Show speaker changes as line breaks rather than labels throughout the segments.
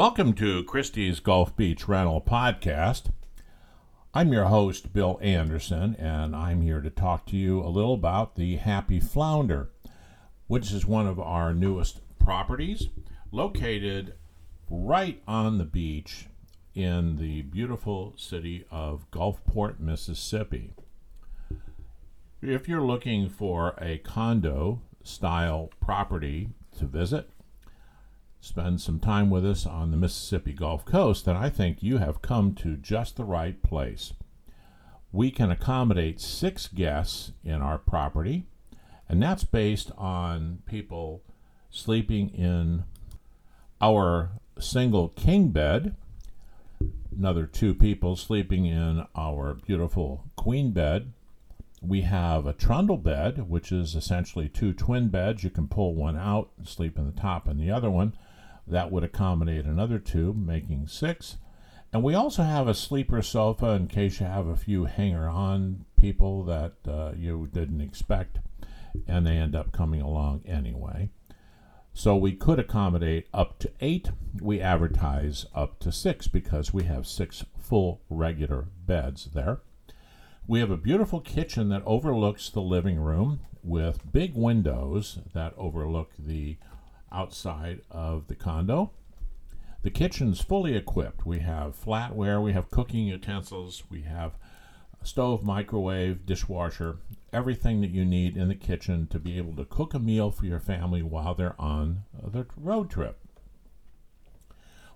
Welcome to Christie's Gulf Beach Rental Podcast. I'm your host, Bill Anderson, and I'm here to talk to you a little about the Happy Flounder, which is one of our newest properties located right on the beach in the beautiful city of Gulfport, Mississippi. If you're looking for a condo style property to visit, spend some time with us on the Mississippi Gulf Coast, then I think you have come to just the right place. We can accommodate six guests in our property, and that's based on people sleeping in our single king bed, another two people sleeping in our beautiful queen bed. We have a trundle bed, which is essentially two twin beds. You can pull one out, and sleep in the top and the other one. That would accommodate another two, making six. And we also have a sleeper sofa in case you have a few hanger on people that uh, you didn't expect and they end up coming along anyway. So we could accommodate up to eight. We advertise up to six because we have six full regular beds there. We have a beautiful kitchen that overlooks the living room with big windows that overlook the outside of the condo. The kitchen's fully equipped. We have flatware, we have cooking utensils, we have stove, microwave, dishwasher, everything that you need in the kitchen to be able to cook a meal for your family while they're on the road trip.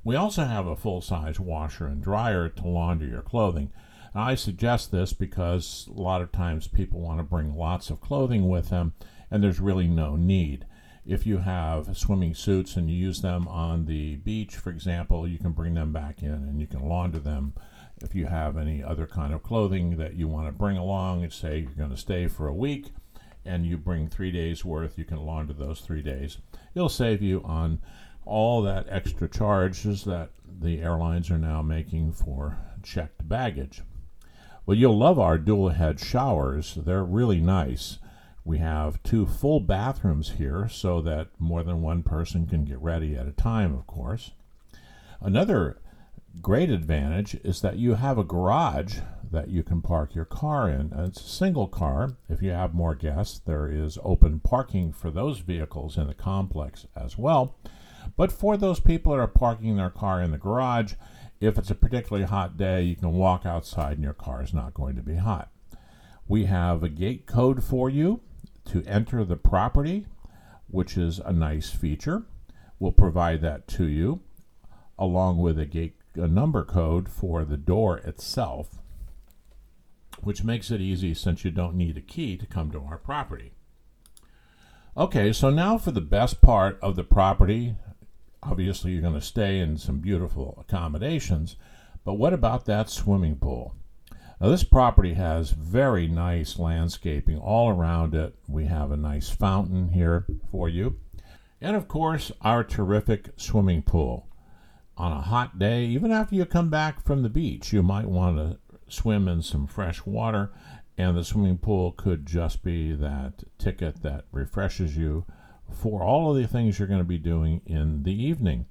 We also have a full size washer and dryer to launder your clothing. Now, I suggest this because a lot of times people want to bring lots of clothing with them, and there's really no need. If you have swimming suits and you use them on the beach, for example, you can bring them back in and you can launder them. If you have any other kind of clothing that you want to bring along, and say you're going to stay for a week and you bring three days worth, you can launder those three days. It'll save you on all that extra charges that the airlines are now making for checked baggage. Well, you'll love our dual head showers. They're really nice. We have two full bathrooms here so that more than one person can get ready at a time, of course. Another great advantage is that you have a garage that you can park your car in. It's a single car. If you have more guests, there is open parking for those vehicles in the complex as well. But for those people that are parking their car in the garage, if it's a particularly hot day, you can walk outside and your car is not going to be hot. We have a gate code for you to enter the property, which is a nice feature. We'll provide that to you along with a gate a number code for the door itself, which makes it easy since you don't need a key to come to our property. Okay, so now for the best part of the property. Obviously, you're going to stay in some beautiful accommodations, but what about that swimming pool? Now, this property has very nice landscaping all around it. We have a nice fountain here for you. And of course, our terrific swimming pool. On a hot day, even after you come back from the beach, you might want to swim in some fresh water, and the swimming pool could just be that ticket that refreshes you for all of the things you're going to be doing in the evening.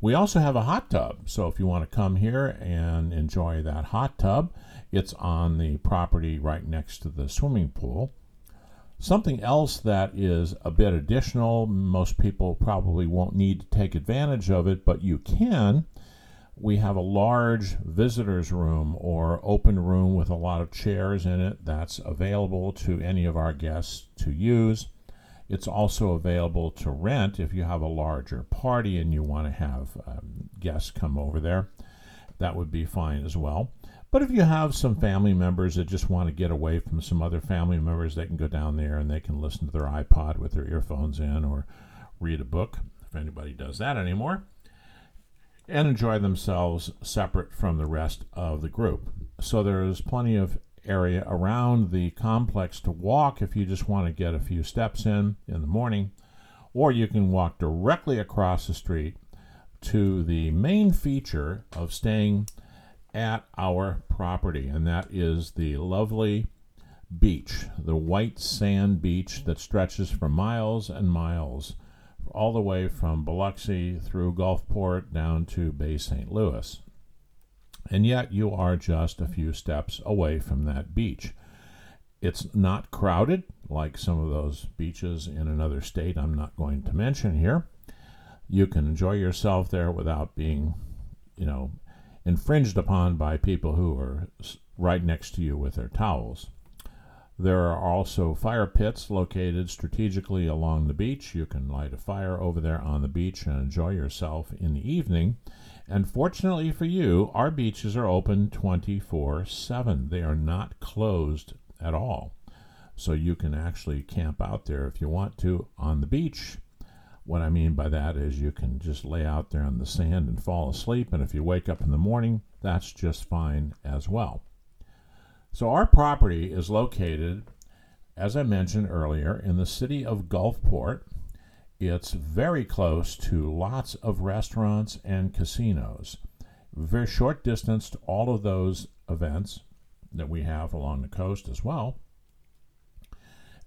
We also have a hot tub, so if you want to come here and enjoy that hot tub, it's on the property right next to the swimming pool. Something else that is a bit additional, most people probably won't need to take advantage of it, but you can. We have a large visitors room or open room with a lot of chairs in it that's available to any of our guests to use. It's also available to rent if you have a larger party and you want to have um, guests come over there. That would be fine as well. But if you have some family members that just want to get away from some other family members, they can go down there and they can listen to their iPod with their earphones in or read a book, if anybody does that anymore, and enjoy themselves separate from the rest of the group. So there's plenty of area around the complex to walk if you just want to get a few steps in in the morning, or you can walk directly across the street to the main feature of staying at our property, and that is the lovely beach, the white sand beach that stretches for miles and miles all the way from Biloxi through Gulfport down to Bay St. Louis. And yet you are just a few steps away from that beach. It's not crowded like some of those beaches in another state I'm not going to mention here. You can enjoy yourself there without being, you know, infringed upon by people who are right next to you with their towels. There are also fire pits located strategically along the beach. You can light a fire over there on the beach and enjoy yourself in the evening. And fortunately for you, our beaches are open 24 7. They are not closed at all. So you can actually camp out there if you want to on the beach. What I mean by that is you can just lay out there on the sand and fall asleep. And if you wake up in the morning, that's just fine as well. So our property is located, as I mentioned earlier, in the city of Gulfport. It's very close to lots of restaurants and casinos. Very short distance to all of those events that we have along the coast as well.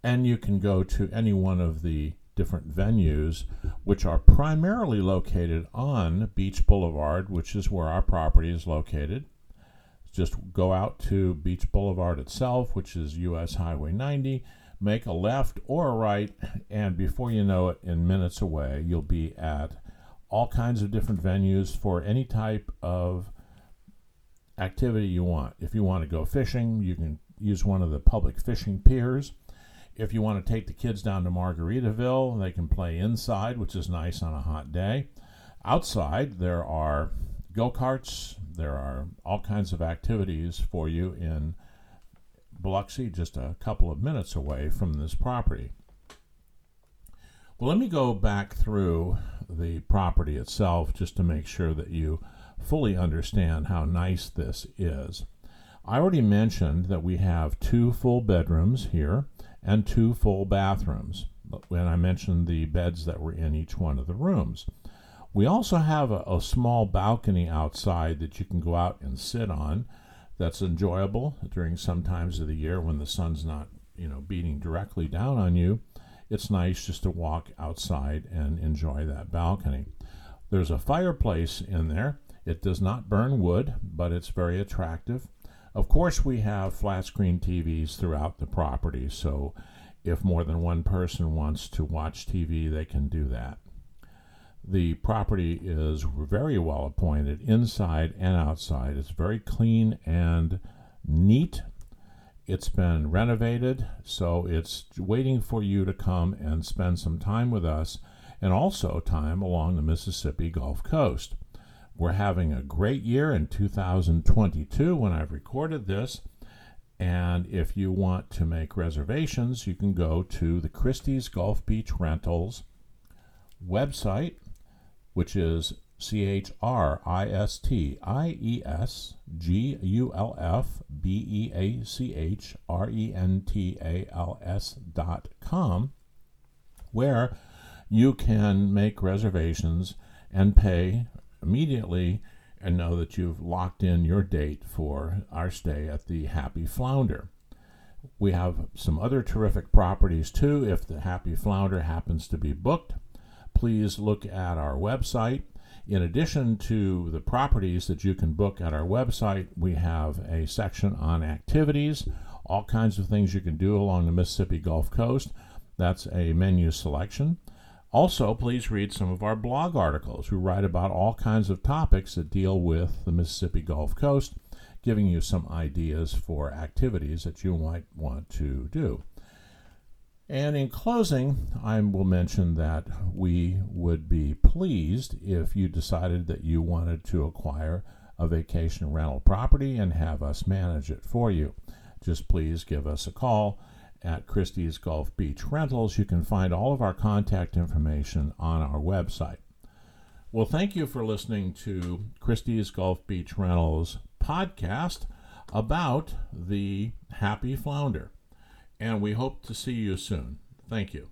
And you can go to any one of the different venues, which are primarily located on Beach Boulevard, which is where our property is located. Just go out to Beach Boulevard itself, which is US Highway 90, make a left or a right, and before you know it, in minutes away, you'll be at all kinds of different venues for any type of activity you want. If you want to go fishing, you can use one of the public fishing piers. If you want to take the kids down to Margaritaville, they can play inside, which is nice on a hot day. Outside, there are go karts, there are all kinds of activities for you in Biloxi, just a couple of minutes away from this property. Well, let me go back through the property itself just to make sure that you fully understand how nice this is. I already mentioned that we have two full bedrooms here and two full bathrooms And I mentioned the beds that were in each one of the rooms. We also have a, a, small balcony outside that you can go out and sit on. That's enjoyable during some times of the year when the sun's not, you know, beating directly down on you. It's nice just to walk outside and enjoy that balcony. There's a fireplace in there. It does not burn wood, but it's very attractive. Of course, we have flat screen TVs throughout the property, so if more than one person wants to watch TV, they can do that. The property is very well appointed inside and outside. It's very clean and neat. It's been renovated, so it's waiting for you to come and spend some time with us and also time along the Mississippi Gulf Coast. We're having a great year in 2022 when I've recorded this. And if you want to make reservations, you can go to the Christie's Gulf Beach Rentals website which is C H R I S T I E S G U L F B E A C H R E N T A L S dot com, where you can make reservations and pay immediately and know that you've locked in your date for our stay at the Happy Flounder. We have some other terrific properties too if the Happy Flounder happens to be booked please look at our website. In addition to the properties that you can book at our website, we have a section on activities, all kinds of things you can do along the Mississippi Gulf Coast. That's a menu selection. Also, please read some of our blog articles. We write about all kinds of topics that deal with the Mississippi Gulf Coast, giving you some ideas for activities that you might want to do. And in closing, I will mention that we would be pleased if you decided that you wanted to acquire a vacation rental property and have us manage it for you. Just please give us a call at Christie's Gulf Beach Rentals. You can find all of our contact information on our website. Well, thank you for listening to Christie's Gulf Beach Rentals podcast about the Happy Flounder and we hope to see you soon. Thank you.